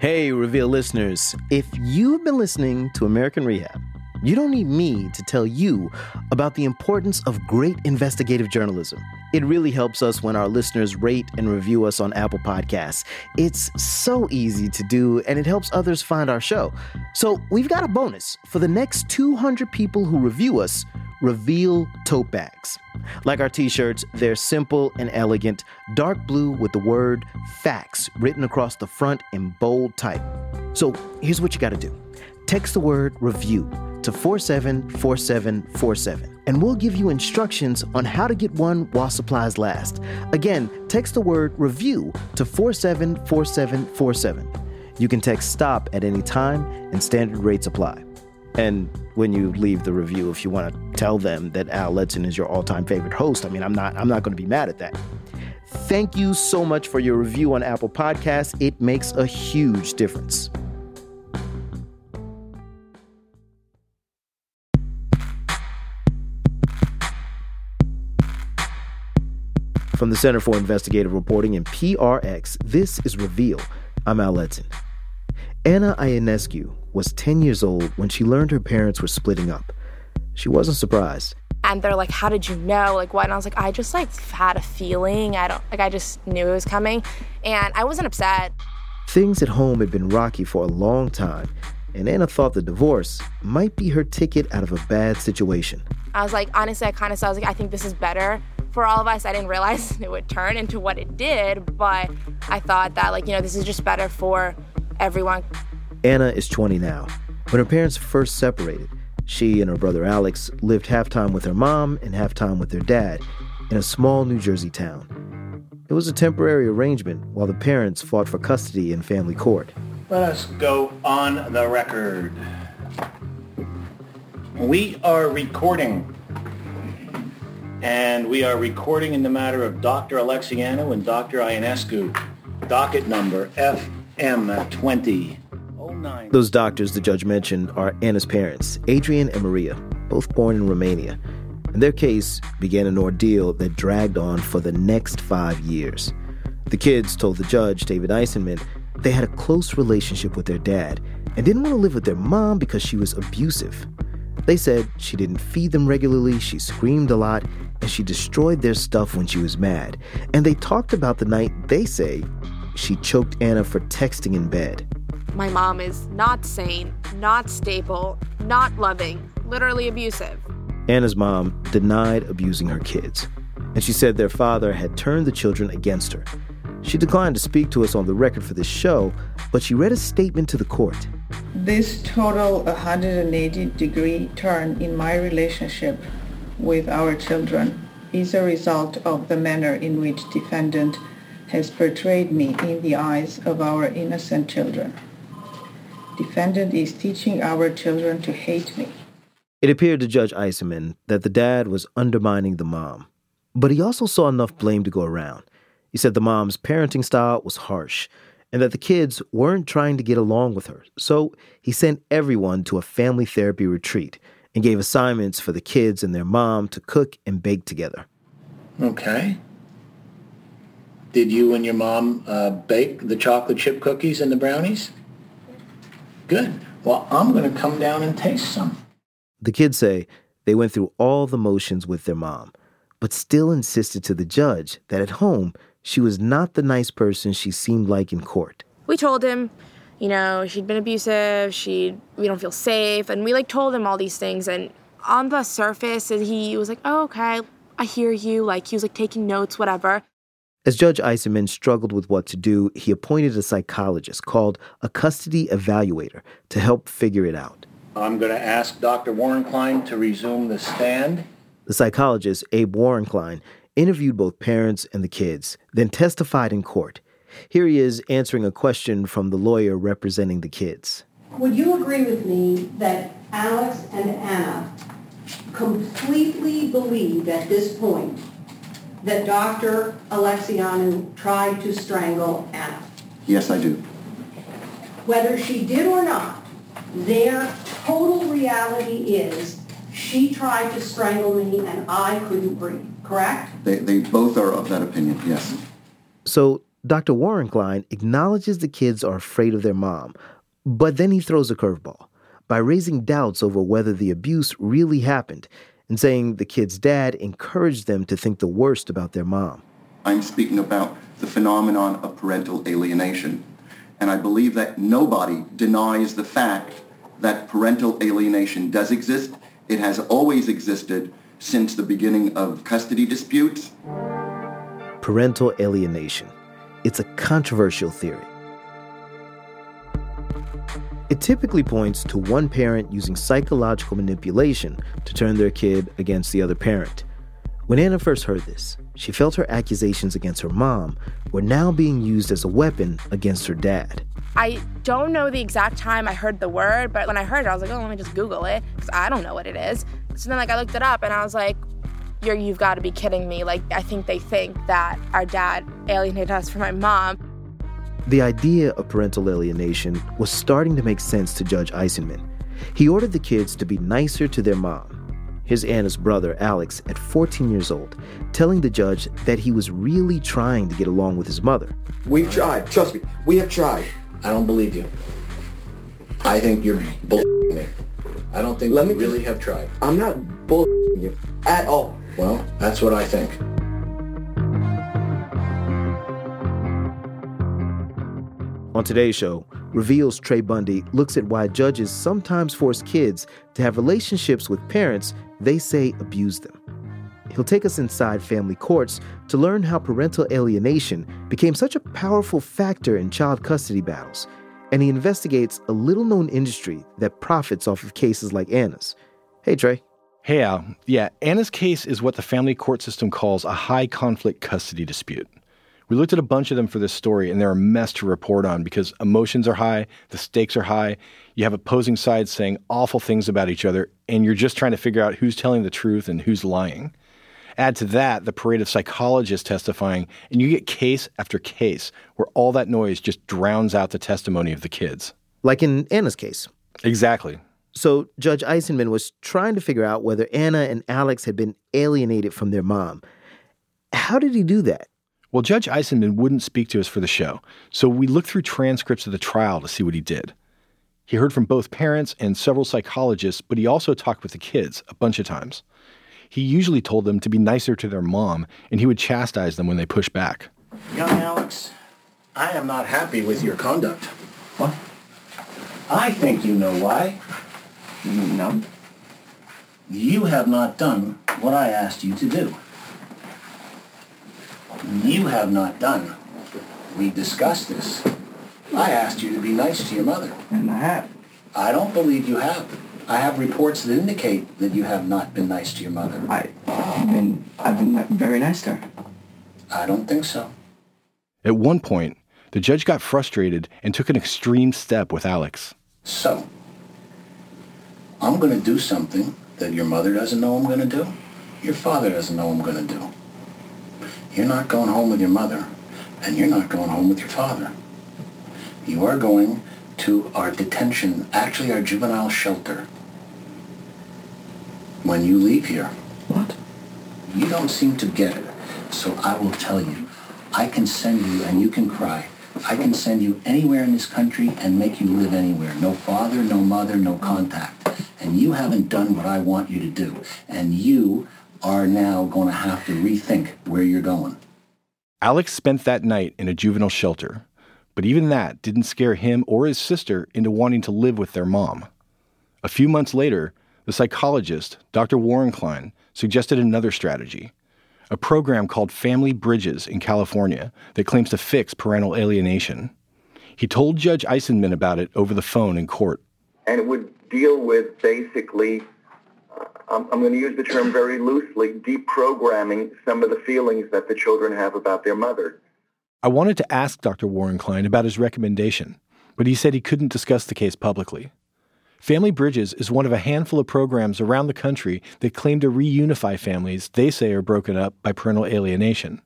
Hey, Reveal listeners. If you've been listening to American Rehab, you don't need me to tell you about the importance of great investigative journalism. It really helps us when our listeners rate and review us on Apple Podcasts. It's so easy to do, and it helps others find our show. So, we've got a bonus for the next 200 people who review us Reveal tote bags. Like our t shirts, they're simple and elegant, dark blue with the word facts written across the front in bold type. So here's what you gotta do text the word review to 474747, and we'll give you instructions on how to get one while supplies last. Again, text the word review to 474747. You can text stop at any time, and standard rates apply. And when you leave the review, if you want to tell them that Al Letson is your all-time favorite host, I mean, I'm not I'm not going to be mad at that. Thank you so much for your review on Apple Podcasts. It makes a huge difference. From the Center for Investigative Reporting and PRX, this is Reveal. I'm Al Letson. Anna Ionescu was 10 years old when she learned her parents were splitting up. She wasn't surprised. And they're like, "How did you know? Like what?" And I was like, "I just like had a feeling. I don't like I just knew it was coming." And I wasn't upset. Things at home had been rocky for a long time, and Anna thought the divorce might be her ticket out of a bad situation. I was like, honestly, I kind of saw, I was like, I think this is better for all of us. I didn't realize it would turn into what it did, but I thought that, like, you know, this is just better for everyone. Anna is 20 now. When her parents first separated, she and her brother Alex lived half time with her mom and half time with their dad in a small New Jersey town. It was a temporary arrangement while the parents fought for custody in family court. Let us go on the record. We are recording. And we are recording in the matter of Dr. Alexianu and Dr. Ionescu. Docket number FM20. Those doctors the judge mentioned are Anna's parents, Adrian and Maria, both born in Romania. And their case began an ordeal that dragged on for the next five years. The kids told the judge, David Eisenman, they had a close relationship with their dad and didn't want to live with their mom because she was abusive. They said she didn't feed them regularly, she screamed a lot, and she destroyed their stuff when she was mad. And they talked about the night they say she choked Anna for texting in bed. My mom is not sane, not stable, not loving, literally abusive. Anna's mom denied abusing her kids, and she said their father had turned the children against her. She declined to speak to us on the record for this show, but she read a statement to the court. This total 180 degree turn in my relationship with our children is a result of the manner in which defendant has portrayed me in the eyes of our innocent children. Defendant is teaching our children to hate me. It appeared to Judge Eisenman that the dad was undermining the mom, but he also saw enough blame to go around. He said the mom's parenting style was harsh and that the kids weren't trying to get along with her. So he sent everyone to a family therapy retreat and gave assignments for the kids and their mom to cook and bake together. Okay. Did you and your mom uh, bake the chocolate chip cookies and the brownies? Good. Well, I'm going to come down and taste some. The kids say they went through all the motions with their mom, but still insisted to the judge that at home she was not the nice person she seemed like in court. We told him, you know, she'd been abusive, she we don't feel safe, and we like told him all these things and on the surface and he was like, "Oh, okay, I hear you." Like he was like taking notes, whatever. As Judge Eisenman struggled with what to do, he appointed a psychologist called a custody evaluator to help figure it out. I'm going to ask Dr. Worenklein to resume the stand. The psychologist, Abe Worenklein, interviewed both parents and the kids, then testified in court. Here he is answering a question from the lawyer representing the kids. Would you agree with me that Alex and Anna completely believed at this point that Dr. Alexianu tried to strangle Anna? Yes, I do. Whether she did or not, their total reality is she tried to strangle me and I couldn't breathe, correct? They, they both are of that opinion, yes. So Dr. Worenklein acknowledges the kids are afraid of their mom, but then he throws a curveball by raising doubts over whether the abuse really happened and saying the kid's dad encouraged them to think the worst about their mom. I'm speaking about the phenomenon of parental alienation. And I believe that nobody denies the fact that parental alienation does exist. It has always existed since the beginning of custody disputes. Parental alienation. It's a controversial theory. It typically points to one parent using psychological manipulation to turn their kid against the other parent. When Anna first heard this, she felt her accusations against her mom were now being used as a weapon against her dad. I don't know the exact time I heard the word, but when I heard it, I was like, oh, let me just Google it because I don't know what it is. So then, like, I looked it up and I was like, you're, you've got to be kidding me. Like, I think they think that our dad alienated us from my mom. The idea of parental alienation was starting to make sense to Judge Eisenman. He ordered the kids to be nicer to their mom. Here's Anna's brother, Alex, at 14 years old, telling the judge that he was really trying to get along with his mother. We've tried. Trust me, we have tried. I don't believe you. I think you're bullshitting me. I don't think Let you me really just- have tried. I'm not bullshitting you at all. Well, that's what I think. On mm-hmm. today's show, Reveals Trey Bundy looks at why judges sometimes force kids to have relationships with parents they say abuse them. He'll take us inside family courts to learn how parental alienation became such a powerful factor in child custody battles, and he investigates a little known industry that profits off of cases like Anna's. Hey, Trey. Hey, Al. Yeah, Anna's case is what the family court system calls a high conflict custody dispute. We looked at a bunch of them for this story, and they're a mess to report on because emotions are high, the stakes are high, you have opposing sides saying awful things about each other, and you're just trying to figure out who's telling the truth and who's lying. Add to that the parade of psychologists testifying, and you get case after case where all that noise just drowns out the testimony of the kids. Like in Anna's case. Exactly. So, Judge Eisenman was trying to figure out whether Anna and Alex had been alienated from their mom. How did he do that? Well, Judge Eisenman wouldn't speak to us for the show, so we looked through transcripts of the trial to see what he did. He heard from both parents and several psychologists, but he also talked with the kids a bunch of times. He usually told them to be nicer to their mom, and he would chastise them when they pushed back. Young Alex, I am not happy with your conduct. What? I think you know why. No. You have not done what I asked you to do. You have not done. We discussed this. I asked you to be nice to your mother. And I have. I don't believe you have. I have reports that indicate that you have not been nice to your mother. I, I've been, I've been very nice to her. I don't think so. At one point, the judge got frustrated and took an extreme step with Alex. So, I'm going to do something that your mother doesn't know I'm going to do. Your father doesn't know I'm going to do. You're not going home with your mother, and you're not going home with your father. You are going to our detention, actually our juvenile shelter. When you leave here, What? you don't seem to get it. So I will tell you, I can send you and you can cry. I can send you anywhere in this country and make you live anywhere. No father, no mother, no contact. And you haven't done what I want you to do. And you are now going to have to rethink where you're going. Alex spent that night in a juvenile shelter, but even that didn't scare him or his sister into wanting to live with their mom. A few months later, the psychologist, Dr. Worenklein, suggested another strategy a program called Family Bridges in California that claims to fix parental alienation. He told Judge Eisenman about it over the phone in court. and it would deal with basically, I'm, I'm going to use the term very loosely, deprogramming some of the feelings that the children have about their mother. I wanted to ask Dr. Worenklein about his recommendation, but he said he couldn't discuss the case publicly. Family Bridges is one of a handful of programs around the country that claim to reunify families they say are broken up by parental alienation.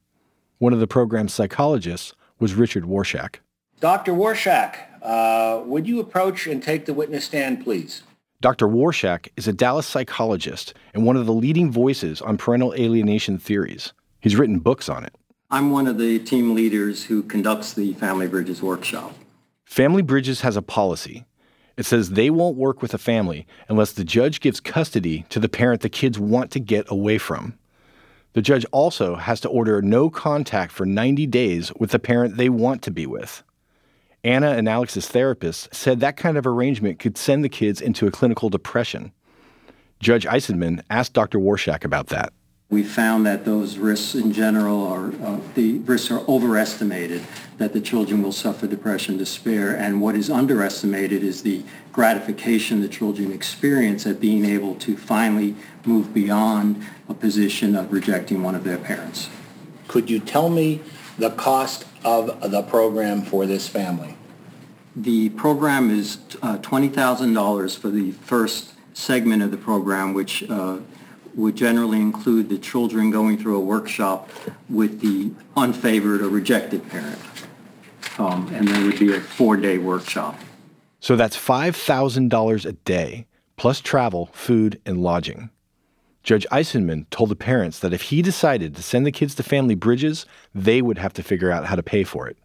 One of the program's psychologists was Richard Warshak. Dr. Warshak, uh, would you approach and take the witness stand, please? Dr. Warshak is a Dallas psychologist and one of the leading voices on parental alienation theories. He's written books on it. I'm one of the team leaders who conducts the Family Bridges workshop. Family Bridges has a policy. It says they won't work with a family unless the judge gives custody to the parent the kids want to get away from. The judge also has to order no contact for 90 days with the parent they want to be with. Anna and Alex's therapist said that kind of arrangement could send the kids into a clinical depression. Judge Eisenman asked Dr. Warshak about that. We found that those risks in general are, uh, the risks are overestimated, that the children will suffer depression, despair, and what is underestimated is the gratification the children experience at being able to finally move beyond a position of rejecting one of their parents. Could you tell me the cost of the program for this family? The program is uh, $20,000 for the first segment of the program, which uh, would generally include the children going through a workshop with the unfavored or rejected parent. Um, and there would be a four-day workshop. So that's $5,000 a day, plus travel, food, and lodging. Judge Eisenman told the parents that if he decided to send the kids to family bridges, they would have to figure out how to pay for it.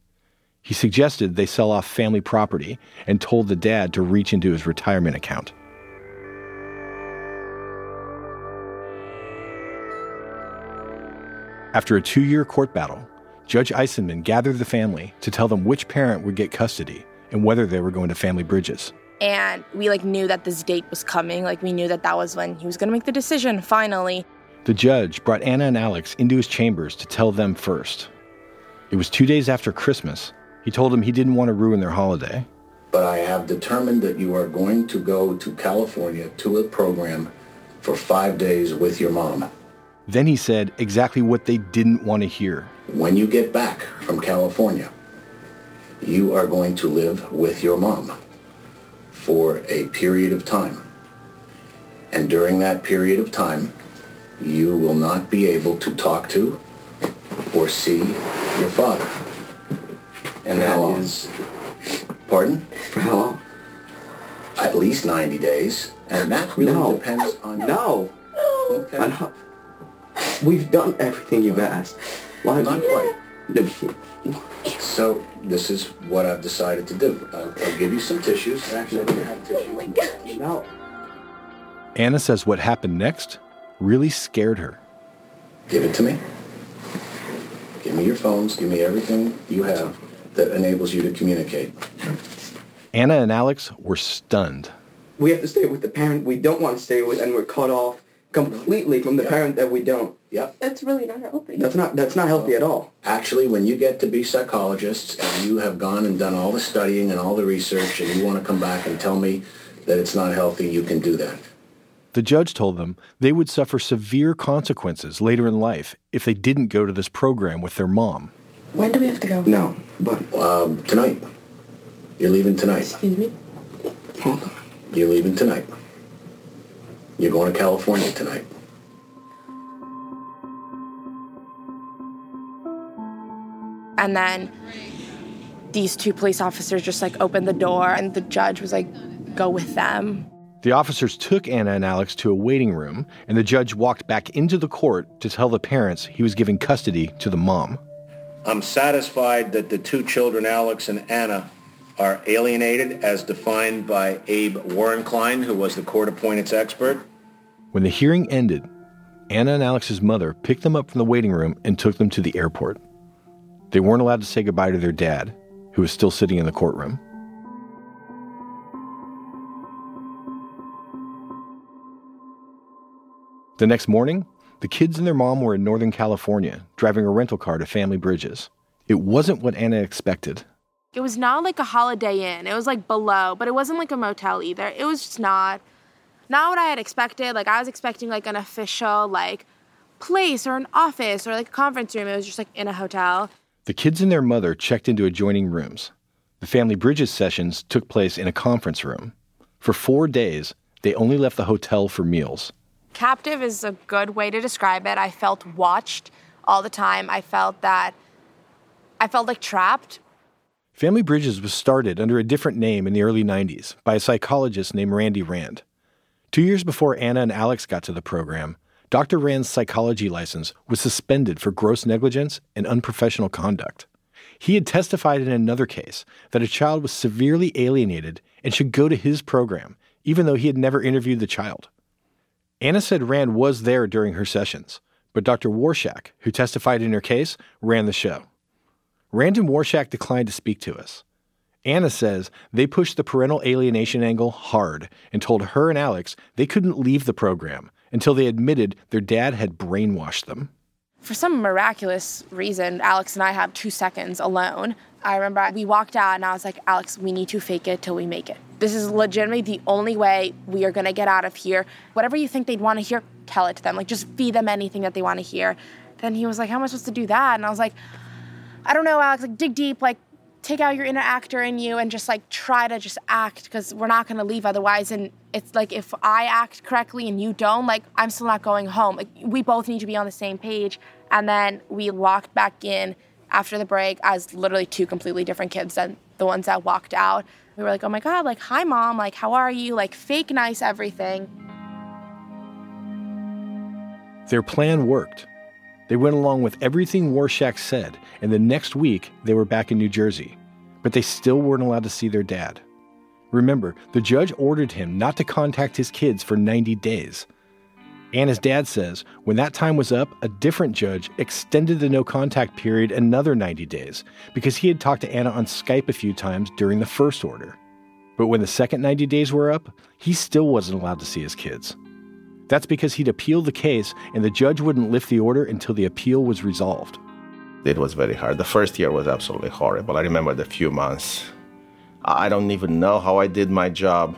He suggested they sell off family property and told the dad to reach into his retirement account. After a two year court battle, Judge Eisenman gathered the family to tell them which parent would get custody and whether they were going to family bridges. And we like knew that this date was coming. Like we knew that that was when he was going to make the decision finally. The judge brought Anna and Alex into his chambers to tell them first. It was two days after Christmas. He told them he didn't want to ruin their holiday. But I have determined that you are going to go to California to a program for five days with your mom. Then he said exactly what they didn't want to hear. When you get back from California, you are going to live with your mom for a period of time. And during that period of time, you will not be able to talk to or see your father. And that is, pardon? For how long? At least 90 days. And that really No. depends on No. Okay. We've done everything you've asked. Why Not quite. No, So this is what I've decided to do. I'll, I'll give you some tissues. Actually, I don't have tissues. Oh no. Anna says what happened next really scared her. Give it to me. Give me your phones. Give me everything you have that enables you to communicate. Anna and Alex were stunned. We have to stay with the parent we don't want to stay with, and we're cut off completely from the Yeah. parent that we don't. Yep. That's really not healthy. That's not that's not healthy at all. Actually, when you get to be psychologists and you have gone and done all the studying and all the research and you want to come back and tell me that it's not healthy, you can do that. The judge told them they would suffer severe consequences later in life if they didn't go to this program with their mom. When do we have to go? No, but Um, tonight. You're leaving tonight. Excuse me? hold on. You're leaving tonight. You're going to California tonight. And then these two police officers just like opened the door and the judge was like, go with them. The officers took Anna and Alex to a waiting room, and the judge walked back into the court to tell the parents he was giving custody to the mom. I'm satisfied that the two children, Alex and Anna, are alienated as defined by Abe Worenklein, who was the court-appointed expert. When the hearing ended, Anna and Alex's mother picked them up from the waiting room and took them to the airport. They weren't allowed to say goodbye to their dad, who was still sitting in the courtroom. The next morning, the kids and their mom were in Northern California, driving a rental car to Family Bridges. It wasn't what Anna expected. It was not like a holiday inn. It was like below, but it wasn't like a motel either. It was just not not what I had expected. Like I was expecting like an official like place or an office or like a conference room. It was just like in a hotel. The kids and their mother checked into adjoining rooms. The Family Bridges sessions took place in a conference room. For four days, they only left the hotel for meals. Captive is a good way to describe it. I felt watched all the time. I felt that I felt like trapped. Family Bridges was started under a different name in the early 90s by a psychologist named Randy Rand. Two years before Anna and Alex got to the program, Dr. Rand's psychology license was suspended for gross negligence and unprofessional conduct. He had testified in another case that a child was severely alienated and should go to his program, even though he had never interviewed the child. Anna said Rand was there during her sessions, but Dr. Warshak, who testified in her case, ran the show. Rand and Warshak declined to speak to us. Anna says they pushed the parental alienation angle hard and told her and Alex they couldn't leave the program until they admitted their dad had brainwashed them. For some miraculous reason, Alex and I had two seconds alone. I remember we walked out and I was like, Alex, we need to fake it till we make it. This is legitimately the only way we are gonna get out of here. Whatever you think they'd wanna hear, tell it to them. Like, just feed them anything that they wanna hear. Then he was like, How am I supposed to do that? And I was like, I don't know, Alex, like, dig deep, like, take out your inner actor in you and just like try to just act because we're not going to leave otherwise. And it's like if i act correctly and you don't like i'm still not going home. Like we both need to be on the same page. And then we walked back in after the break as literally two completely different kids than the ones that walked out. We were like oh my god like hi mom. Like how are you? Like fake nice everything. Their plan worked they went along with everything Warshak said, and the next week they were back in New Jersey. But they still weren't allowed to see their dad. Remember, the judge ordered him not to contact his kids for 90 days. Anna's dad says when that time was up, a different judge extended the no contact period another 90 days because he had talked to Anna on Skype a few times during the first order. But when the second 90 days were up, he still wasn't allowed to see his kids. That's because he'd appealed the case and the judge wouldn't lift the order until the appeal was resolved. It was very hard. The first year was absolutely horrible. I remember the few months. I don't even know how I did my job.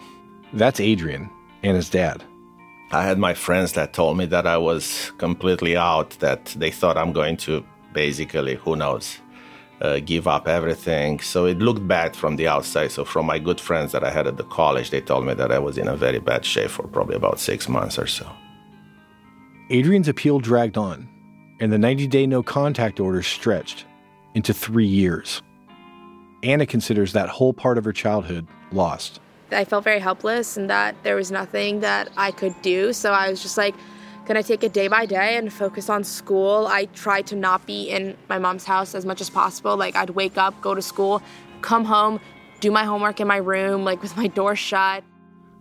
That's Adrian and his dad. I had my friends that told me that I was completely out, that they thought I'm going to basically, who knows, uh, give up everything. So it looked bad from the outside. So from my good friends that I had at the college, they told me that I was in a very bad shape for probably about six months or so. Adrian's appeal dragged on, and the 90 day no contact order stretched into three years. Anna considers that whole part of her childhood lost. I felt very helpless and that there was nothing that I could do. So I was just like, I take it day by day and focus on school? I tried to not be in my mom's house as much as possible. Like, I'd wake up, go to school, come home, do my homework in my room, like with my door shut.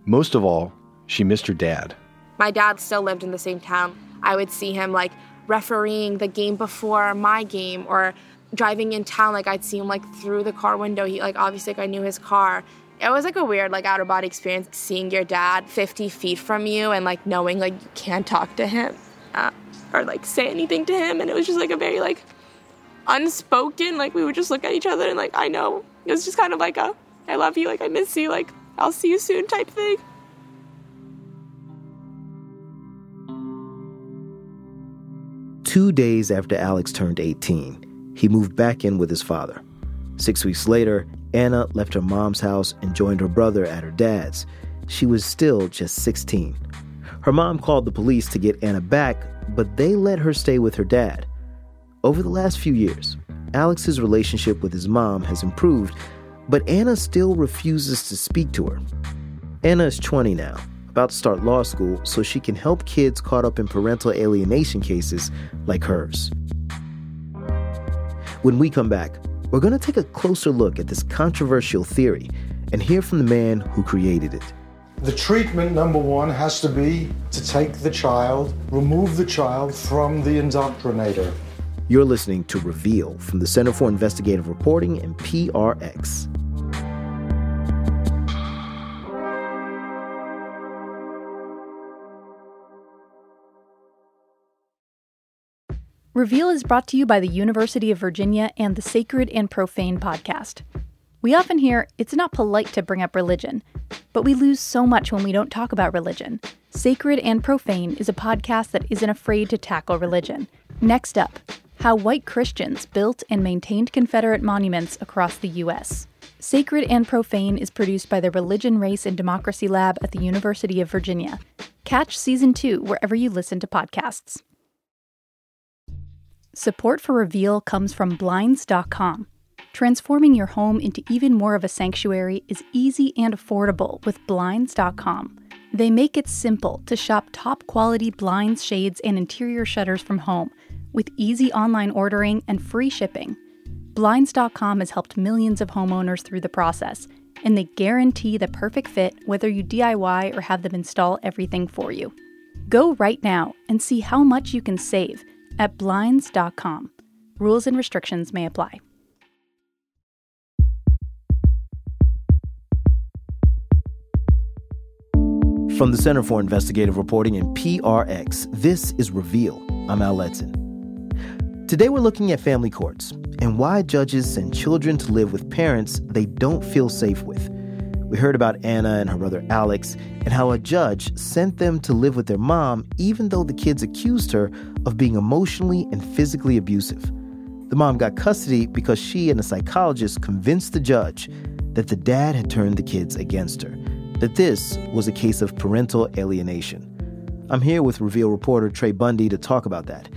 Most of all, she missed her dad. My dad still lived in the same town. I would see him like refereeing the game before my game or driving in town like I'd see him like through the car window. He like obviously like I knew his car it was like a weird like outer body experience seeing your dad 50 feet from you and like knowing like you can't talk to him uh, or like say anything to him. And it was just like a very like unspoken like we would just look at each other and like i know. It was just kind of like a i love you like i miss you like i'll see you soon type thing. Two days after alex turned 18 he moved back in with his father six weeks later Anna left her mom's house and joined her brother at her dad's. She was still just 16. Her mom called the police to get Anna back, but they let her stay with her dad. Over the last few years, Alex's relationship with his mom has improved, but Anna still refuses to speak to her. Anna is 20 now, about to start law school so she can help kids caught up in parental alienation cases like hers. When we come back, we're going to take a closer look at this controversial theory and hear from the man who created it. The treatment, number one, has to be to take the child, remove the child from the indoctrinator. You're listening to Reveal from the Center for Investigative Reporting and PRX. Reveal is brought to you by the University of Virginia and the Sacred and Profane podcast. We often hear it's not polite to bring up religion, but we lose so much when we don't talk about religion. Sacred and Profane is a podcast that isn't afraid to tackle religion. Next up, how white Christians built and maintained Confederate monuments across the U.S. Sacred and Profane is produced by the Religion, Race, and Democracy Lab at the University of Virginia. Catch season two wherever you listen to podcasts. Support for Reveal comes from Blinds.com. Transforming your home into even more of a sanctuary is easy and affordable with Blinds.com. They make it simple to shop top quality blinds, shades, and interior shutters from home with easy online ordering and free shipping. Blinds.com has helped millions of homeowners through the process, and they guarantee the perfect fit whether you DIY or have them install everything for you. Go right now and see how much you can save at Blinds.com. Rules and restrictions may apply. From the Center for Investigative Reporting and PRX, this is Reveal. I'm Al Letson. Today we're looking at family courts and why judges send children to live with parents they don't feel safe with. We heard about Anna and her brother Alex and how a judge sent them to live with their mom even though the kids accused her of being emotionally and physically abusive. The mom got custody because she and a psychologist convinced the judge that the dad had turned the kids against her that this was a case of parental alienation. I'm here with Reveal reporter Trey Bundy to talk about that.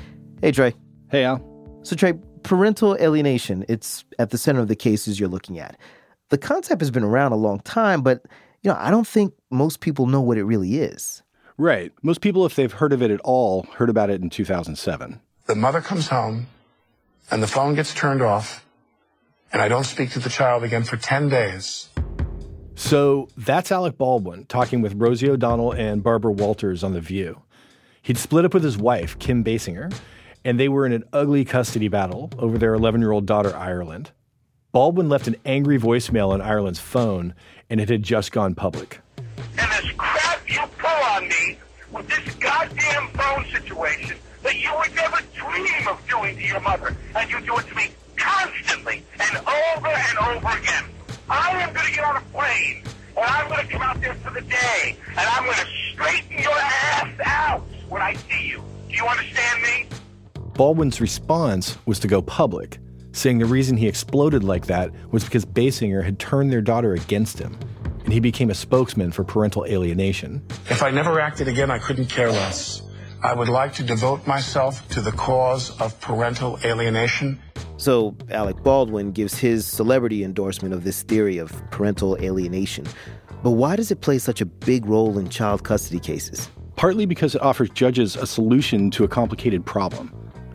Hey, Trey. Hey, Al. So, Trey, parental alienation, it's at the center of the cases you're looking at. The concept has been around a long time, but you know, I don't think most people know what it really is. Right. Most people, if they've heard of it at all, heard about it in 2007. The mother comes home and the phone gets turned off, and I don't speak to the child again for 10 days. So that's Alec Baldwin talking with Rosie O'Donnell and Barbara Walters on The View. He'd split up with his wife, Kim Basinger, and they were in an ugly custody battle over their 11 year old daughter, Ireland. Baldwin left an angry voicemail on Ireland's phone, and it had just gone public. And this crap you pull on me with this goddamn phone situation that you would never dream of doing to your mother, and you do it to me constantly and over and over again. I am going to get on a plane, and I'm going to come out there for the day, and I'm going to straighten your ass out when I see you. Do you understand me? Baldwin's response was to go public, saying the reason he exploded like that was because Basinger had turned their daughter against him, and he became a spokesman for parental alienation. If I never acted again, I couldn't care less. I would like to devote myself to the cause of parental alienation so, Alec Baldwin gives his celebrity endorsement of this theory of parental alienation. But why does it play such a big role in child custody cases? Partly because it offers judges a solution to a complicated problem.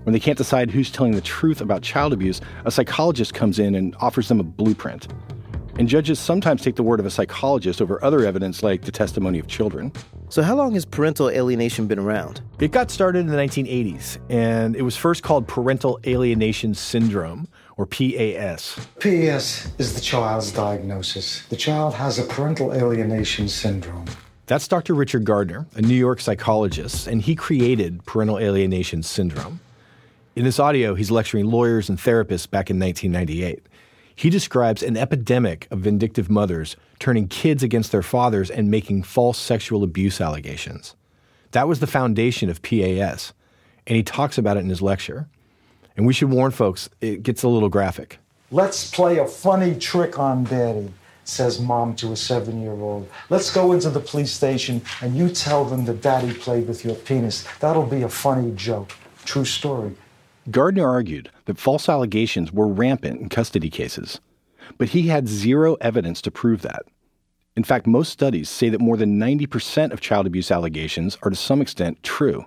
When they can't decide who's telling the truth about child abuse, a psychologist comes in and offers them a blueprint. And judges sometimes take the word of a psychologist over other evidence like the testimony of children. So, how long has parental alienation been around? It got started in the 1980s, and it was first called parental alienation syndrome, or PAS. PAS is the child's diagnosis. The child has a parental alienation syndrome. That's Dr. Richard Gardner, a New York psychologist, and he created parental alienation syndrome. In this audio, he's lecturing lawyers and therapists back in 1998. He describes an epidemic of vindictive mothers turning kids against their fathers and making false sexual abuse allegations. That was the foundation of PAS, and he talks about it in his lecture. And we should warn folks, it gets a little graphic. Let's play a funny trick on daddy, says mom to a seven year old. Let's go into the police station and you tell them that daddy played with your penis. That'll be a funny joke. True story. Gardner argued that false allegations were rampant in custody cases, but he had zero evidence to prove that. In fact, most studies say that more than 90% of child abuse allegations are to some extent true.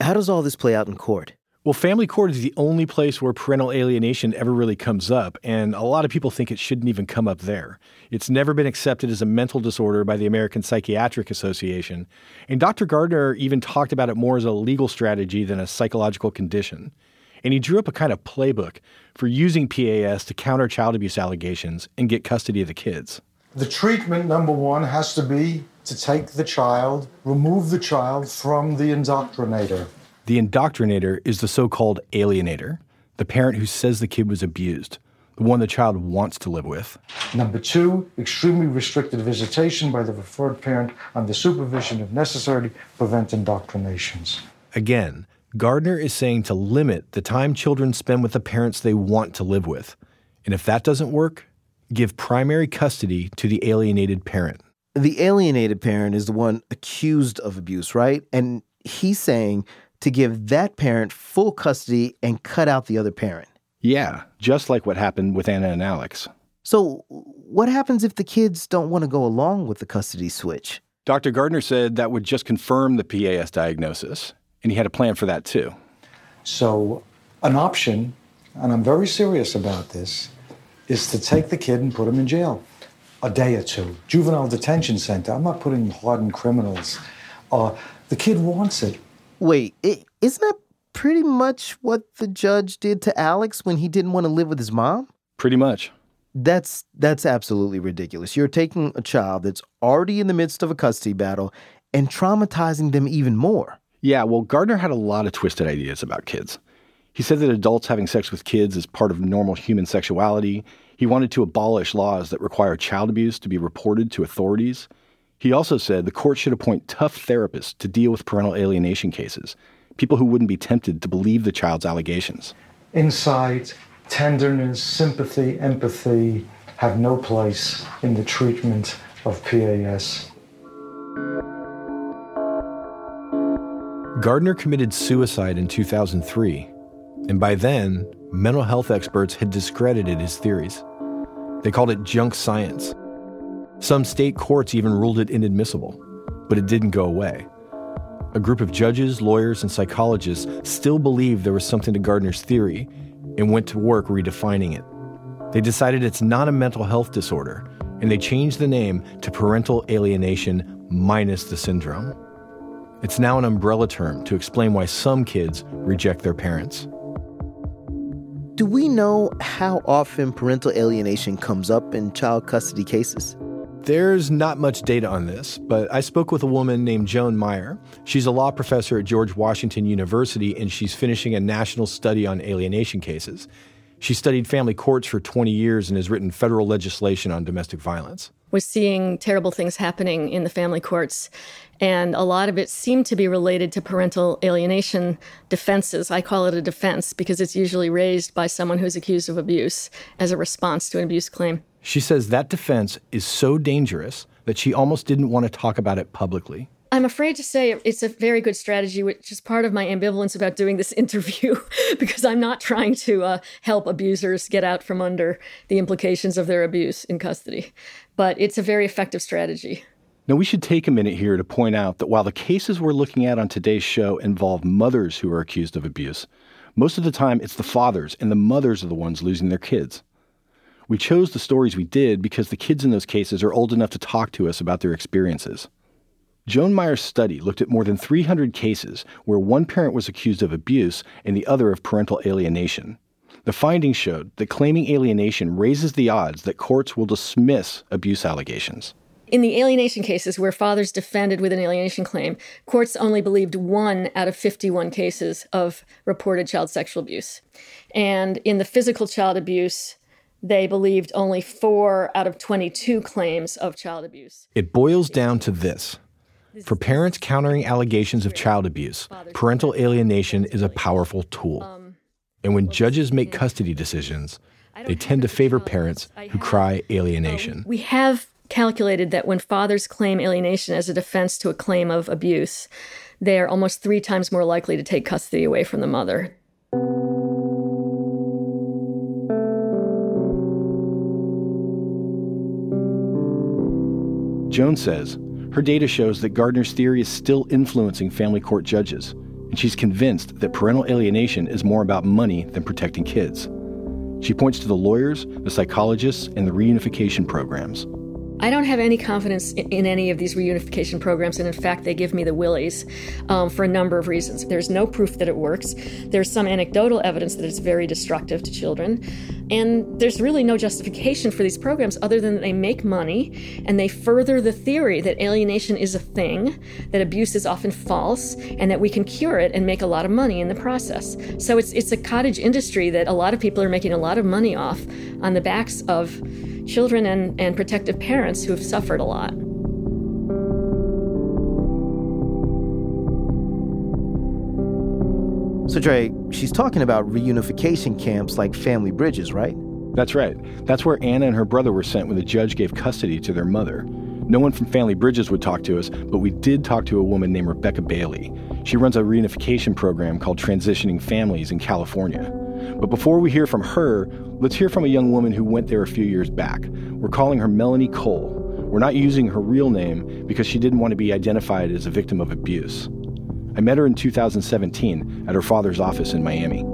How does all this play out in court? Well, family court is the only place where parental alienation ever really comes up, and a lot of people think it shouldn't even come up there. It's never been accepted as a mental disorder by the American Psychiatric Association, and Dr. Gardner even talked about it more as a legal strategy than a psychological condition and he drew up a kind of playbook for using PAS to counter child abuse allegations and get custody of the kids. The treatment, number one, has to be to take the child, remove the child from the indoctrinator. The indoctrinator is the so called alienator, the parent who says the kid was abused, the one the child wants to live with. Number two, extremely restricted visitation by the referred parent under supervision if necessary to prevent indoctrinations. Again, Gardner is saying to limit the time children spend with the parents they want to live with. And if that doesn't work, give primary custody to the alienated parent. The alienated parent is the one accused of abuse, right? And he's saying to give that parent full custody and cut out the other parent. Yeah, just like what happened with Anna and Alex. So, what happens if the kids don't want to go along with the custody switch? Dr. Gardner said that would just confirm the PAS diagnosis, and he had a plan for that too. So, an option, and I'm very serious about this, is to take the kid and put him in jail a day or two. Juvenile detention center. I'm not putting hardened criminals. Uh, the kid wants it. Wait, is isn't that pretty much what the judge did to Alex when he didn't want to live with his mom? Pretty much. That's that's absolutely ridiculous. You're taking a child that's already in the midst of a custody battle and traumatizing them even more. Yeah, well, Gardner had a lot of twisted ideas about kids. He said that adults having sex with kids is part of normal human sexuality. He wanted to abolish laws that require child abuse to be reported to authorities. He also said the court should appoint tough therapists to deal with parental alienation cases, people who wouldn't be tempted to believe the child's allegations. Insight, tenderness, sympathy, empathy have no place in the treatment of PAS. Gardner committed suicide in 2003, and by then, mental health experts had discredited his theories. They called it junk science. Some state courts even ruled it inadmissible, but it didn't go away. A group of judges, lawyers, and psychologists still believed there was something to Gardner's theory and went to work redefining it. They decided it's not a mental health disorder, and they changed the name to parental alienation minus the syndrome. It's now an umbrella term to explain why some kids reject their parents. Do we know how often parental alienation comes up in child custody cases? There's not much data on this, but I spoke with a woman named Joan Meier. She's a law professor at George Washington University, and she's finishing a national study on alienation cases. She studied family courts for 20 years and has written federal legislation on domestic violence. Was seeing terrible things happening in the family courts and a lot of it seemed to be related to parental alienation defenses. I call it a defense because it's usually raised by someone who's accused of abuse as a response to an abuse claim. She says that defense is so dangerous that she almost didn't want to talk about it publicly. I'm afraid to say it's a very good strategy, which is part of my ambivalence about doing this interview, because I'm not trying to uh, help abusers get out from under the implications of their abuse in custody. But it's a very effective strategy. Now, we should take a minute here to point out that while the cases we're looking at on today's show involve mothers who are accused of abuse, most of the time it's the fathers and the mothers are the ones losing their kids. We chose the stories we did because the kids in those cases are old enough to talk to us about their experiences. Joan Meier's study looked at more than 300 cases where one parent was accused of abuse and the other of parental alienation. The findings showed that claiming alienation raises the odds that courts will dismiss abuse allegations. In the alienation cases where fathers defended with an alienation claim, courts only believed one out of 51 cases of reported child sexual abuse. And in the physical child abuse, they believed only four out of 22 claims of child abuse. It boils down to this. For parents countering allegations of child abuse, parental alienation is a powerful tool. Um, and when judges make custody decisions, they tend to favor parents who cry alienation. We have calculated that when fathers claim alienation as a defense to a claim of abuse, they are almost three times more likely to take custody away from the mother. Jones says her data shows that Gardner's theory is still influencing family court judges, and she's convinced that parental alienation is more about money than protecting kids. She points to the lawyers, the psychologists, and the reunification programs. I don't have any confidence in, any of these reunification programs, and in fact, they give me the willies um, for a number of reasons. There's no proof that it works. There's some anecdotal evidence that it's very destructive to children, and there's really no justification for these programs other than they make money and they further the theory that alienation is a thing, that abuse is often false, and that we can cure it and make a lot of money in the process. So it's it's a cottage industry that a lot of people are making a lot of money off on the backs of children and, and protective parents who have suffered a lot. So, Trey, she's talking about reunification camps like Family Bridges, right? That's right. That's where Anna and her brother were sent when the judge gave custody to their mother. No one from Family Bridges would talk to us, but we did talk to a woman named Rebecca Bailey. She runs a reunification program called Transitioning Families in California. But before we hear from her, let's hear from a young woman who went there a few years back. We're calling her Melanie Cole. We're not using her real name because she didn't want to be identified as a victim of abuse. I met her in 2017 at her father's office in Miami.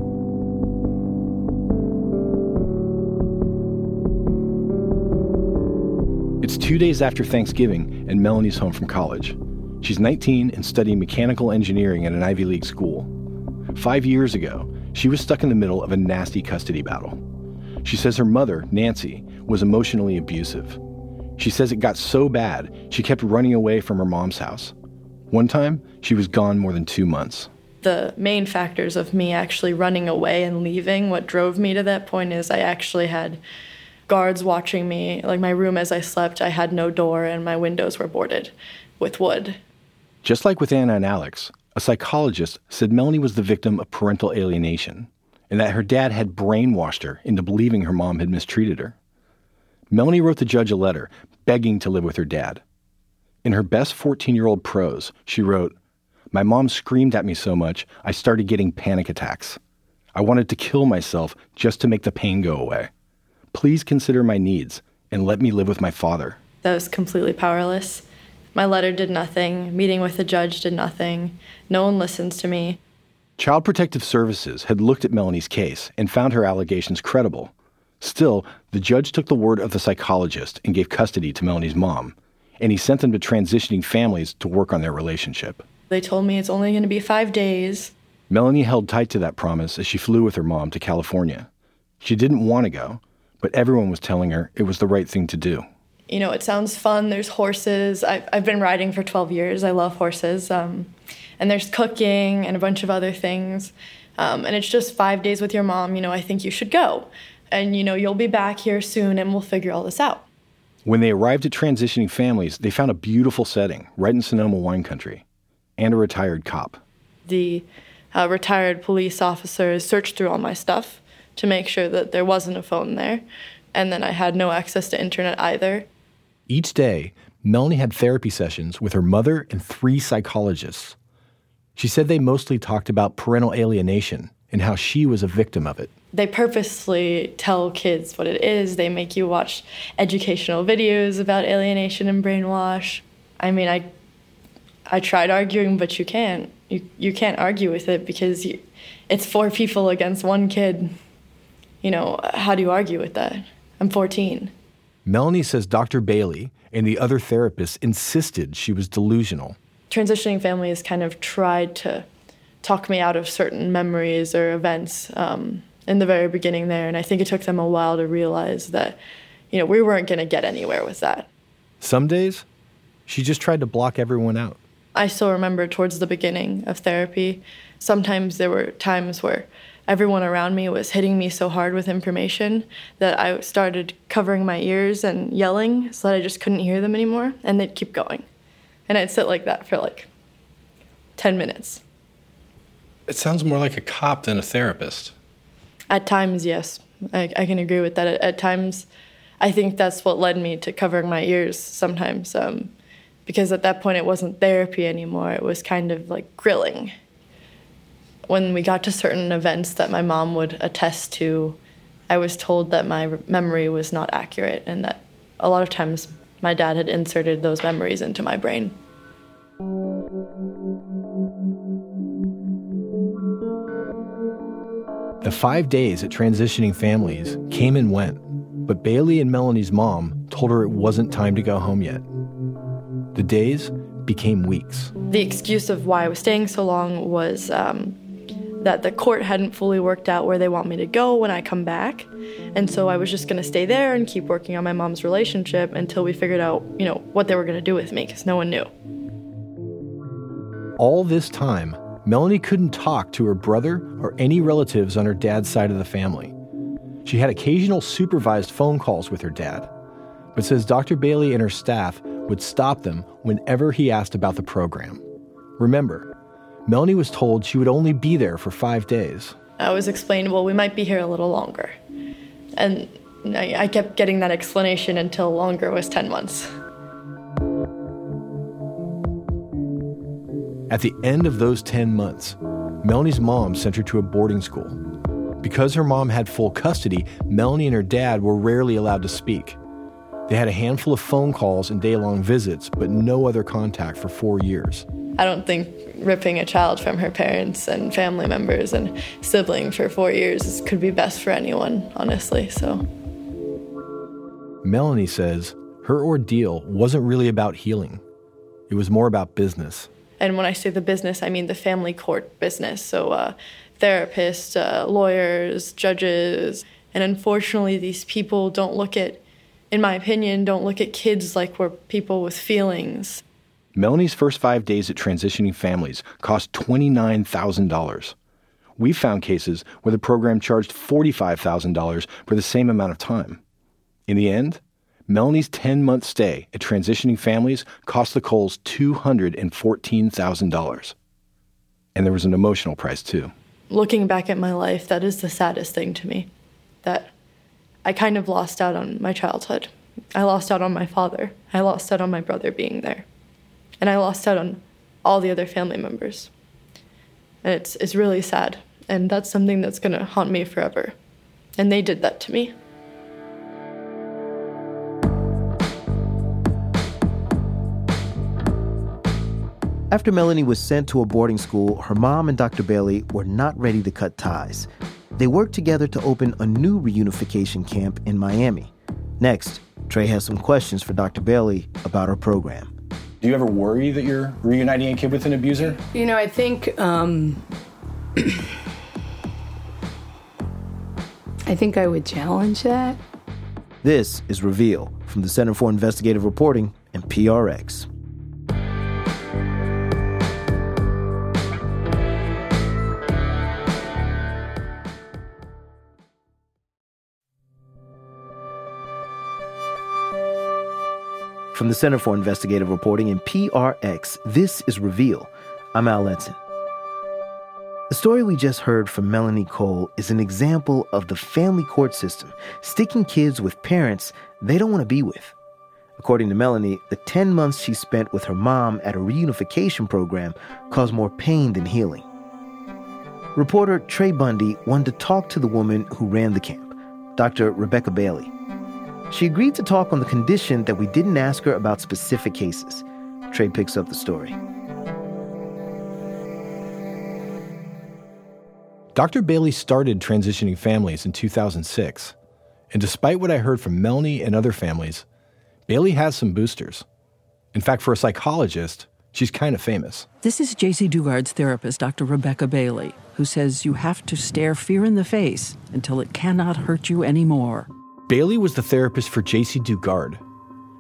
It's two days after Thanksgiving, and Melanie's home from college. She's 19 and studying mechanical engineering at an Ivy League school. Five years ago, she was stuck in the middle of a nasty custody battle. She says her mother, Nancy, was emotionally abusive. She says it got so bad, she kept running away from her mom's house. One time, she was gone more than two months. The main factors of me actually running away and leaving, what drove me to that point is I actually had guards watching me. Like my room as I slept, I had no door and my windows were boarded with wood. Just like with Anna and Alex, a psychologist said Melanie was the victim of parental alienation and that her dad had brainwashed her into believing her mom had mistreated her. Melanie wrote the judge a letter begging to live with her dad. In her best 14 year old prose, she wrote, My mom screamed at me so much, I started getting panic attacks. I wanted to kill myself just to make the pain go away. Please consider my needs and let me live with my father. That was completely powerless. My letter did nothing. Meeting with the judge did nothing. No one listens to me. Child Protective Services had looked at Melanie's case and found her allegations credible. Still, the judge took the word of the psychologist and gave custody to Melanie's mom, and he sent them to transitioning families to work on their relationship. They told me it's only going to be five days. Melanie held tight to that promise as she flew with her mom to California. She didn't want to go, but everyone was telling her it was the right thing to do. You know, it sounds fun. There's horses. I've, I've been riding for 12 years. I love horses. Um, and there's cooking and a bunch of other things. Um, and it's just five days with your mom. You know, I think you should go. And, you know, you'll be back here soon and we'll figure all this out. When they arrived at Transitioning Families, they found a beautiful setting right in Sonoma wine country and a retired cop. The uh, retired police officers searched through all my stuff to make sure that there wasn't a phone there. And then I had no access to internet either. Each day, Melanie had therapy sessions with her mother and three psychologists. She said they mostly talked about parental alienation and how she was a victim of it. They purposely tell kids what it is. They make you watch educational videos about alienation and brainwash. I mean, I I tried arguing, but you can't. You you can't argue with it because you, it's four people against one kid. You know, how do you argue with that? I'm 14. Melanie says Dr. Bailey and the other therapists insisted she was delusional. Transitioning families kind of tried to talk me out of certain memories or events um, in the very beginning there, and I think it took them a while to realize that, you know, we weren't going to get anywhere with that. Some days, she just tried to block everyone out. I still remember towards the beginning of therapy, sometimes there were times where everyone around me was hitting me so hard with information that I started covering my ears and yelling so that I just couldn't hear them anymore, and they'd keep going. And I'd sit like that for like 10 minutes. It sounds more like a cop than a therapist. At times, yes. I, I can agree with that. At, at, times, I think that's what led me to covering my ears sometimes. Um, because at that point, it wasn't therapy anymore, it was kind of like grilling when we got to certain events that my mom would attest to, I was told that my memory was not accurate and that a lot of times my dad had inserted those memories into my brain. The five days at transitioning families came and went, but Bailey and Melanie's mom told her it wasn't time to go home yet. The days became weeks. The excuse of why I was staying so long was um, that the court hadn't fully worked out where they want me to go when I come back. And so I was just going to stay there and keep working on my mom's relationship until we figured out, you know, what they were going to do with me because no one knew. All this time, Melanie couldn't talk to her brother or any relatives on her dad's side of the family. She had occasional supervised phone calls with her dad, but says Dr. Bailey and her staff would stop them whenever he asked about the program. Remember, Melanie was told she would only be there for five days. I was explained, well, we might be here a little longer. And I, I kept getting that explanation until longer was 10 months. At the end of those 10 months, Melanie's mom sent her to a boarding school. Because her mom had full custody, Melanie and her dad were rarely allowed to speak. They had a handful of phone calls and day long visits, but no other contact for four years. I don't think ripping a child from her parents and family members and sibling for four years could be best for anyone, honestly. So, Melanie says her ordeal wasn't really about healing, it was more about business. and when I say the business, I mean the family court business. So, uh, therapists, uh, lawyers, judges. And unfortunately, these people don't look at, in my opinion, don't look at kids like we're people with feelings. Melanie's first five days at transitioning families cost $29,000. We found cases where the program charged $45,000 for the same amount of time. In the end, Melanie's 10 month stay at transitioning families cost the Coles $214,000. And there was an emotional price, too. Looking back at my life, that is the saddest thing to me. That I kind of lost out on my childhood. I lost out on my father. I lost out on my brother being there. And I lost out on all the other family members. And it's, it's really sad. And that's something that's going to haunt me forever. And they did that to me. After Melanie was sent to a boarding school, her mom and Dr. Bailey were not ready to cut ties. They worked together to open a new reunification camp in Miami. Next, Trey has some questions for Dr. Bailey about her program. Do you ever worry that you're reuniting a kid with an abuser? You know, I think um, I think I would challenge that. This is Reveal from the Center for Investigative Reporting and PRX. From the Center for Investigative Reporting and PRX, this is Reveal. I'm Al Letson. The story we just heard from Melanie Cole is an example of the family court system sticking kids with parents they don't want to be with. According to Melanie, the 10 months she spent with her mom at a reunification program caused more pain than healing. Reporter Trey Bundy wanted to talk to the woman who ran the camp, Dr. Rebecca Bailey. She agreed to talk on the condition that we didn't ask her about specific cases. Trey picks up the story. Dr. Bailey started transitioning families in 2006. And despite what I heard from Melanie and other families, Bailey has some boosters. In fact, for a psychologist, she's kind of famous. This is Jaycee Dugard's therapist, Dr. Rebecca Bailey, who says you have to stare fear in the face until it cannot hurt you anymore. Bailey was the therapist for Jaycee Dugard.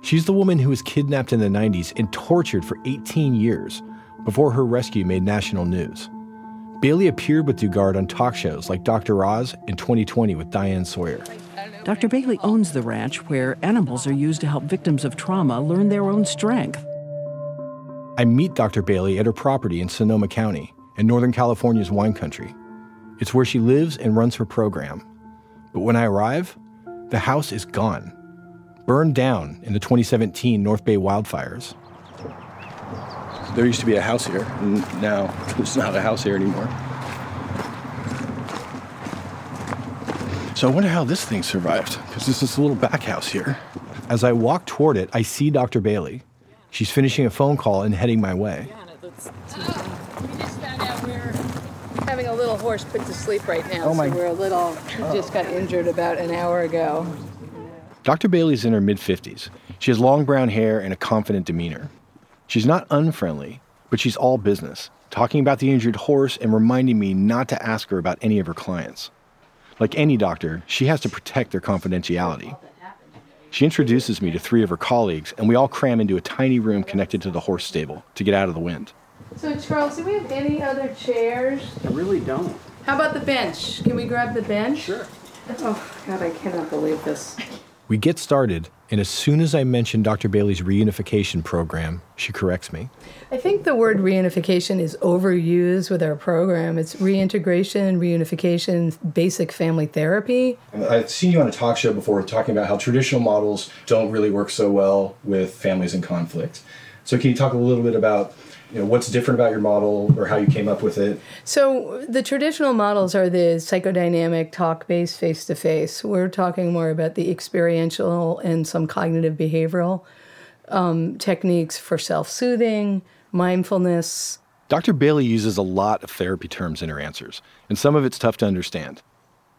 She's the woman who was kidnapped in the 90s and tortured for 18 years before her rescue made national news. Bailey appeared with Dugard on talk shows like Dr. Oz in 2020 with Diane Sawyer. Dr. Bailey owns the ranch where animals are used to help victims of trauma learn their own strength. I meet Dr. Bailey at her property in Sonoma County in Northern California's wine country. It's where she lives and runs her program. But when I arrive, the house is gone, burned down in the 2017 North Bay wildfires. There used to be a house here, and now there's not a house here anymore. So I wonder how this thing survived, because there's a little back house here. As I walk toward it, I see Dr. Bailey. She's finishing a phone call and heading my way. Having horse put to sleep right now, Oh, my- so we're a little. He just got injured about an hour ago. Dr. Bailey's in her mid 50s. She has long brown hair and a confident demeanor. She's not unfriendly, but she's all business, talking about the injured horse and reminding me not to ask her about any of her clients. Like any doctor, she has to protect their confidentiality. She introduces me to three of her colleagues, and we all cram into a tiny room connected to the horse stable to get out of the wind. So, Charles, do we have any other chairs? I really don't. How about the bench? Can we grab the bench? Sure. Oh, God, I cannot believe this. We get started, and as soon as I mention Dr. Bailey's reunification program, she corrects me. I think the word reunification is overused with our program. It's reintegration, reunification, basic family therapy. I've seen you on a talk show before talking about how traditional models don't really work so well with families in conflict. So, can you talk a little bit about you know, what's different about your model or how you came up with it? So the traditional models are the psychodynamic talk-based face-to-face. We're talking more about the experiential and some cognitive behavioral um, techniques for self-soothing, mindfulness. Dr. Bailey uses a lot of therapy terms in her answers, and some of it's tough to understand.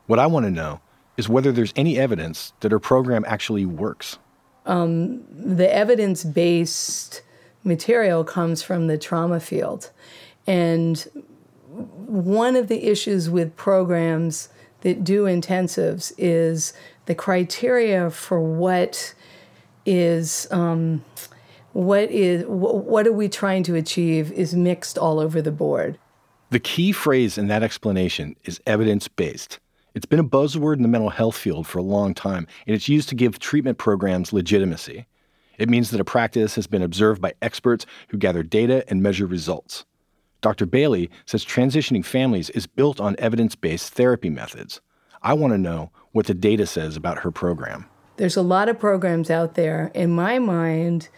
What I want to know is whether there's any evidence that her program actually works. Um, the evidence-based material comes from the trauma field. And one of the issues with programs that do intensives is the criteria for what is um, what is what are we trying to achieve is mixed all over the board. The key phrase in that explanation is evidence based. It's been a buzzword in the mental health field for a long time, and it's used to give treatment programs legitimacy. It means that a practice has been observed by experts who gather data and measure results. Dr. Bailey says transitioning families is built on evidence based therapy methods. I want to know what the data says about her program. There's a lot of programs out there, in my mind,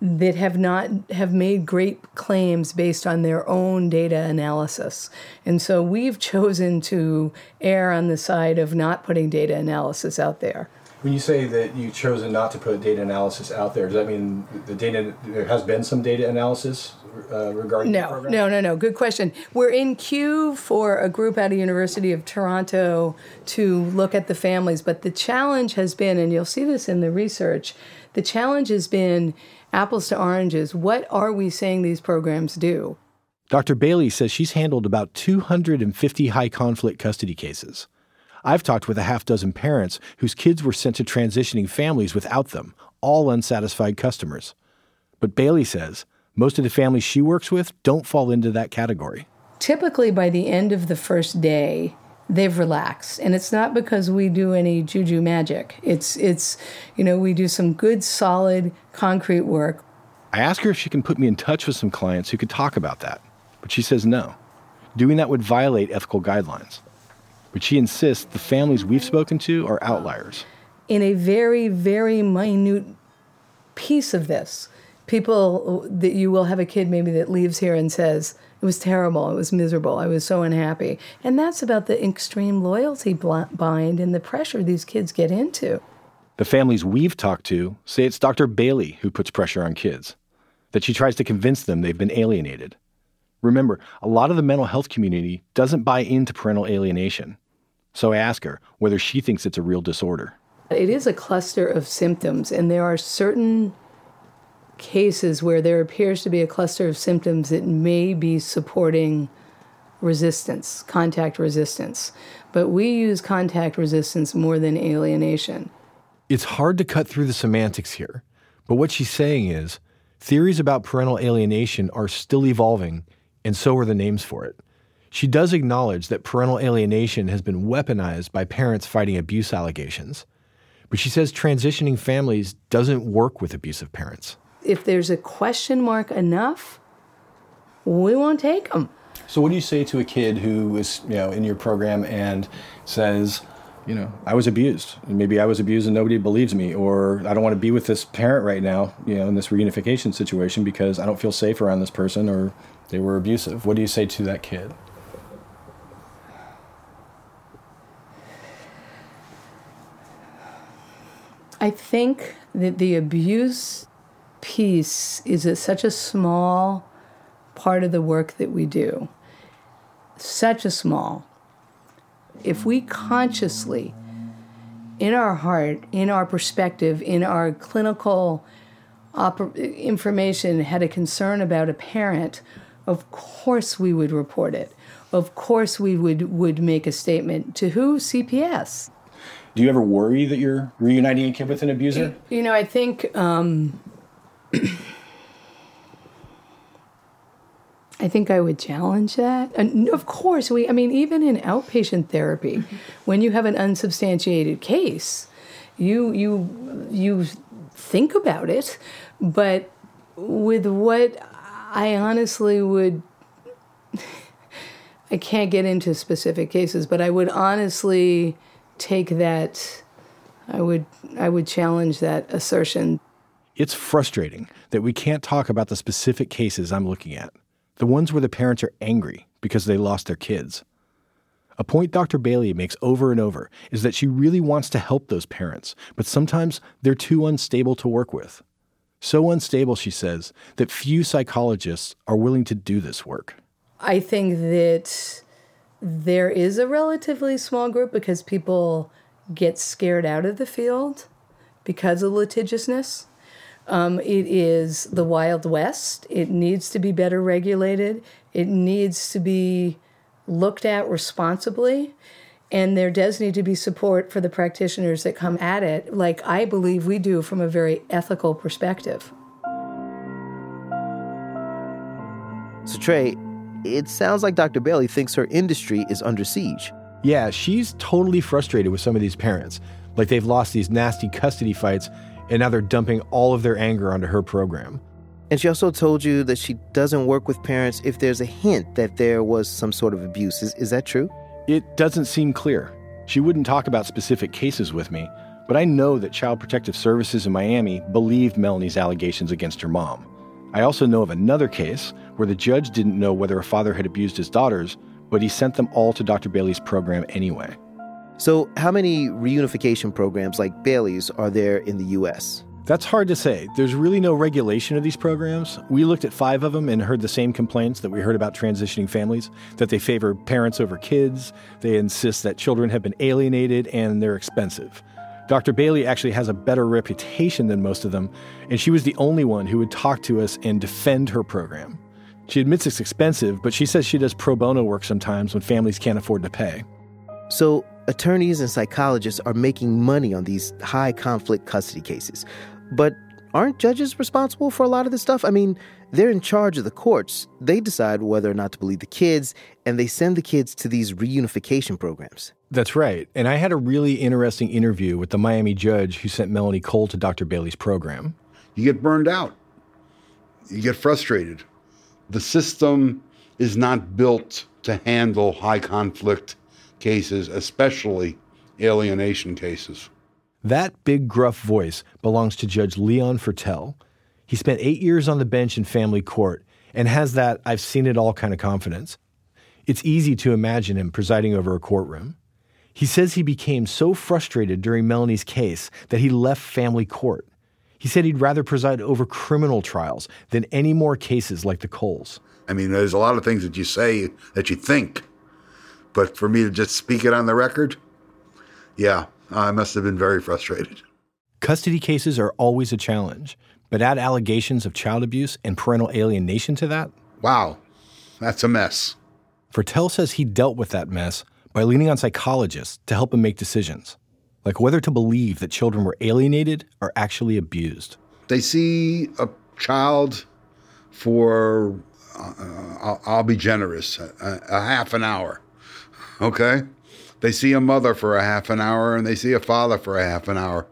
that have not have made great claims based on their own data analysis. And so we've chosen to err on the side of not putting data analysis out there. When you say that you've chosen not to put data analysis out there, does that mean the data there has been some data analysis uh, regarding the No, program? no, no, no. Good question. We're in queue for a group out of University of Toronto to look at the families, but the challenge has been, and you'll see this in the research, the challenge has been apples to oranges. What are we saying these programs do? Dr. Bailey says she's handled about 250 high conflict custody cases. I've talked with a half dozen parents whose kids were sent to transitioning families without them, all unsatisfied customers. But Bailey says most of the families she works with don't fall into that category. Typically, by the end of the first day, they've relaxed and it's not because we do any juju magic it's it's you know we do some good solid concrete work I ask her if she can put me in touch with some clients who could talk about that, but she says no. Doing that would violate ethical guidelines. But she insists the families we've spoken to are outliers. in a very very minute piece of this people that you will have a kid maybe that leaves here and says it was terrible it was miserable i was so unhappy and that's about the extreme loyalty bind and the pressure these kids get into The families we've talked to say it's Dr. Bailey who puts pressure on kids, that she tries to convince them they've been alienated. Remember, a lot of the mental health community doesn't buy into parental alienation. So I ask her whether she thinks it's a real disorder. It is a cluster of symptoms, and there are certain cases where there appears to be a cluster of symptoms that may be supporting resistance, contact resistance. But we use contact resistance more than alienation. It's hard to cut through the semantics here, but what she's saying is theories about parental alienation are still evolving, and so are the names for it. She does acknowledge that parental alienation has been weaponized by parents fighting abuse allegations, but she says transitioning families doesn't work with abusive parents. If there's a question mark enough, we won't take them. So, what do you say to a kid who is, you know, in your program and says, you know, I was abused, and maybe I was abused and nobody believes me, or I don't want to be with this parent right now, you know, in this reunification situation because I don't feel safe around this person or they were abusive. What do you say to that kid? I think that the abuse piece is a, such a small part of the work that we do. Such a small. If we consciously, in our heart, in our perspective, in our clinical oper- information, had a concern about a parent, of course we would report it. Of course we would, would make a statement. To who? CPS. Do you ever worry that you're reuniting a kid with an abuser? You know, I think um, I think I would challenge that. And of course, we. I mean, even in outpatient therapy, mm-hmm. when you have an unsubstantiated case, you you you think about it, but with what I honestly would. I can't get into specific cases, but I would honestly take that I would I would challenge that assertion. It's frustrating that we can't talk about the specific cases I'm looking at, the ones where the parents are angry because they lost their kids. A point Dr. Bailey makes over and over is that she really wants to help those parents, but sometimes they're too unstable to work with. So unstable, she says, that few psychologists are willing to do this work. I think that there is a relatively small group because people get scared out of the field because of litigiousness. Um, it is the Wild West. It needs to be better regulated. It needs to be looked at responsibly. And there does need to be support for the practitioners that come at it, like I believe we do from a very ethical perspective. So, Trey, it sounds like Dr. Bailey thinks her industry is under siege. Yeah, she's totally frustrated with some of these parents. Like they've lost these nasty custody fights, and now they're dumping all of their anger onto her program. And she also told you that she doesn't work with parents if there's a hint that there was some sort of abuse. Is, is that true? It doesn't seem clear. She wouldn't talk about specific cases with me, but I know that Child Protective Services in Miami believed Melanie's allegations against her mom. I also know of another case where the judge didn't know whether a father had abused his daughters, but he sent them all to Dr. Bailey's program anyway. So, how many reunification programs like Bailey's are there in the U.S.? That's hard to say. There's really no regulation of these programs. We looked at five of them and heard the same complaints that we heard about transitioning families that they favor parents over kids, they insist that children have been alienated, and they're expensive. Dr. Bailey actually has a better reputation than most of them, and she was the only one who would talk to us and defend her program. She admits it's expensive, but she says she does pro bono work sometimes when families can't afford to pay. So, attorneys and psychologists are making money on these high conflict custody cases. But aren't judges responsible for a lot of this stuff? I mean, they're in charge of the courts. They decide whether or not to believe the kids, and they send the kids to these reunification programs. That's right. And I had a really interesting interview with the Miami judge who sent Melanie Cole to Dr. Bailey's program. You get burned out, you get frustrated. The system is not built to handle high conflict cases, especially alienation cases. That big, gruff voice belongs to Judge Leon Fertel. He spent eight years on the bench in family court and has that I've seen it all kind of confidence. It's easy to imagine him presiding over a courtroom. He says he became so frustrated during Melanie's case that he left family court. He said he'd rather preside over criminal trials than any more cases like the Coles. I mean, there's a lot of things that you say that you think, but for me to just speak it on the record, yeah, I must have been very frustrated. Custody cases are always a challenge, but add allegations of child abuse and parental alienation to that? Wow, that's a mess. Fertel says he dealt with that mess by leaning on psychologists to help him make decisions like whether to believe that children were alienated or actually abused. They see a child for, uh, I'll, I'll, be generous, a, a half an hour. Okay? They see a mother for a half an hour and they see a father for a half an hour.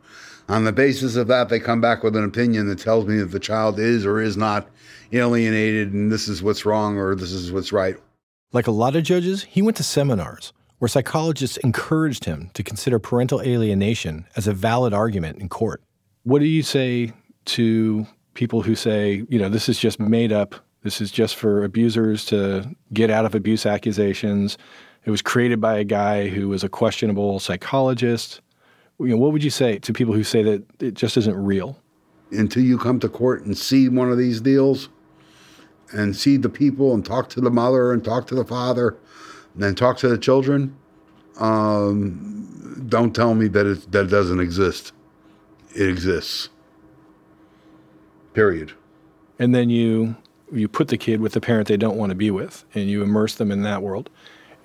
On the basis of that, they come back with an opinion that tells me that the child is or is not alienated and this is what's wrong or this is what's right. Like a lot of judges, he went to seminars where psychologists encouraged him to consider parental alienation as a valid argument in court. What do you say to people who say, you know, this is just made up, this is just for abusers to get out of abuse accusations? It was created by a guy who was a questionable psychologist. You know, what would you say to people who say that it just isn't real? Until you come to court and see one of these deals and see the people and talk to the mother and talk to the father and then talk to the children, um, don't tell me that it, that it doesn't exist. It exists. Period. And then you you put the kid with the parent they don't want to be with, and you immerse them in that world.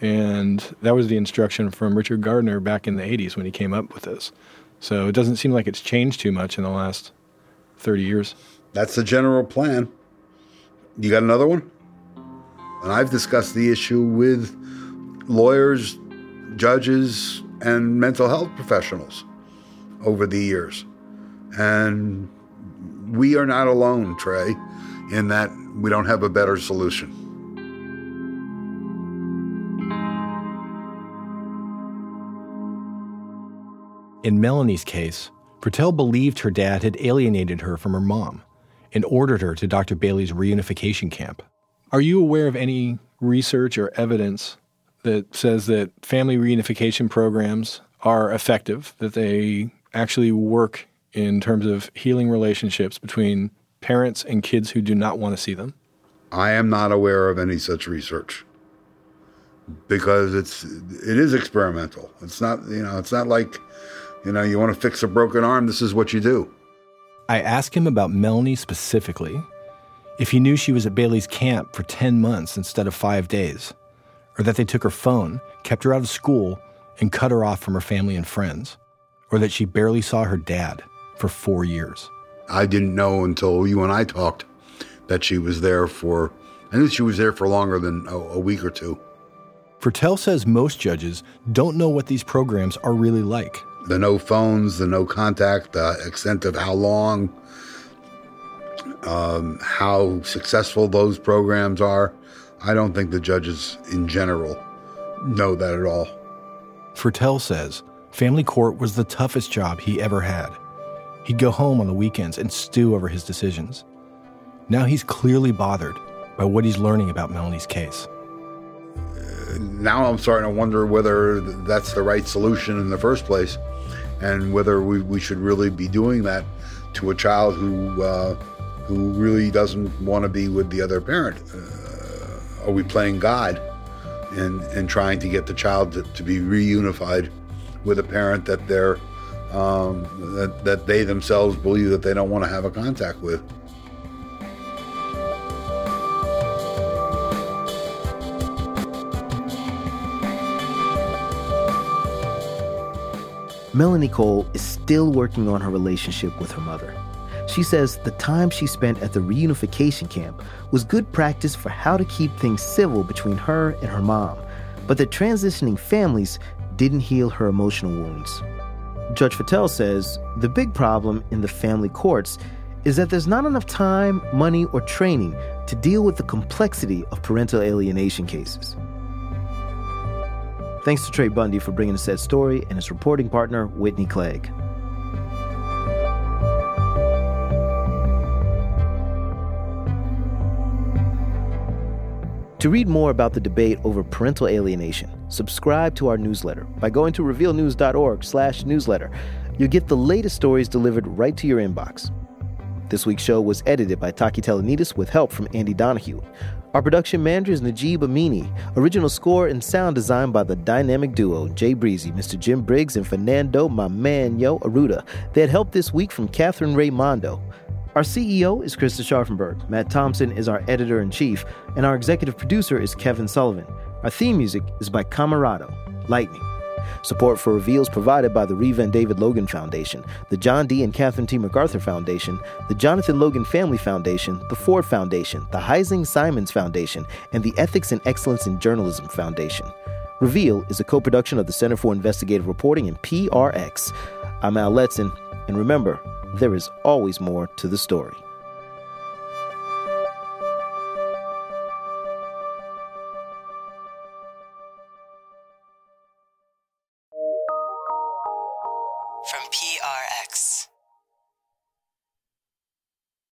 And that was the instruction from Richard Gardner back in the 80s when he came up with this. So it doesn't seem like it's changed too much in the last 30 years. That's the general plan. You got another one? And I've discussed the issue with lawyers, judges, and mental health professionals over the years. And we are not alone, Trey, in that we don't have a better solution. In Melanie's case, Fertel believed her dad had alienated her from her mom and ordered her to Dr. Bailey's reunification camp. Are you aware of any research or evidence that says that family reunification programs are effective, that they actually work in terms of healing relationships between parents and kids who do not want to see them? I am not aware of any such research because it's it is experimental. It's not you know it's not like you know you want to fix a broken arm. This is what you do. I asked him about Melanie specifically, if he knew she was at Bailey's camp for 10 months instead of five days, or that they took her phone, kept her out of school, and cut her off from her family and friends, or that she barely saw her dad for four years. I didn't know until you and I talked that she was there for, I knew she was there for longer than a, a week or two. Fertel says most judges don't know what these programs are really like. The no phones, the no contact, the extent of how long, um, how successful those programs are. I don't think the judges in general know that at all. Fertel says family court was the toughest job he ever had. He'd go home on the weekends and stew over his decisions. Now he's clearly bothered by what he's learning about Melanie's case. now I'm starting to wonder whether that's the right solution in the first place and whether we, we should really be doing that to a child who uh, who really doesn't want to be with the other parent. Uh, are we playing God and and trying to get the child to, to be reunified with a parent that they're um, that, that they themselves believe that they don't want to have a contact with? Melanie Cole is still working on her relationship with her mother. She says the time she spent at the reunification camp was good practice for how to keep things civil between her and her mom, but the transitioning families didn't heal her emotional wounds. Judge Fertel says the big problem in the family courts is that there's not enough time, money, or training to deal with the complexity of parental alienation cases. Thanks to Trey Bundy for bringing us that story and his reporting partner, Whitney Clegg. To read more about the debate over parental alienation, subscribe to our newsletter by going to revealnews.org/newsletter. You'll get the latest stories delivered right to your inbox. This week's show was edited by Taki Telonidis with help from Andy Donohue. Our production manager is Najib Amini. Original score and sound designed by the dynamic duo Jay Breezy, Mr. Jim Briggs, and Fernando My Man Yo Arruda. They had help this week from Katherine Rae Mondo. Our CEO is Krista Scharfenberg. Matt Thompson is our editor in chief, and our executive producer is Kevin Sullivan. Our theme music is by Camerado, Lightning. Support for Reveals provided by the Reva and David Logan Foundation, the John D. and Catherine T. MacArthur Foundation, the Jonathan Logan Family Foundation, the Ford Foundation, the Heising Simons Foundation, and the Ethics and Excellence in Journalism Foundation. Reveal is a co production of the Center for Investigative Reporting and PRX. I'm Al Letson, and remember, there is always more to the story.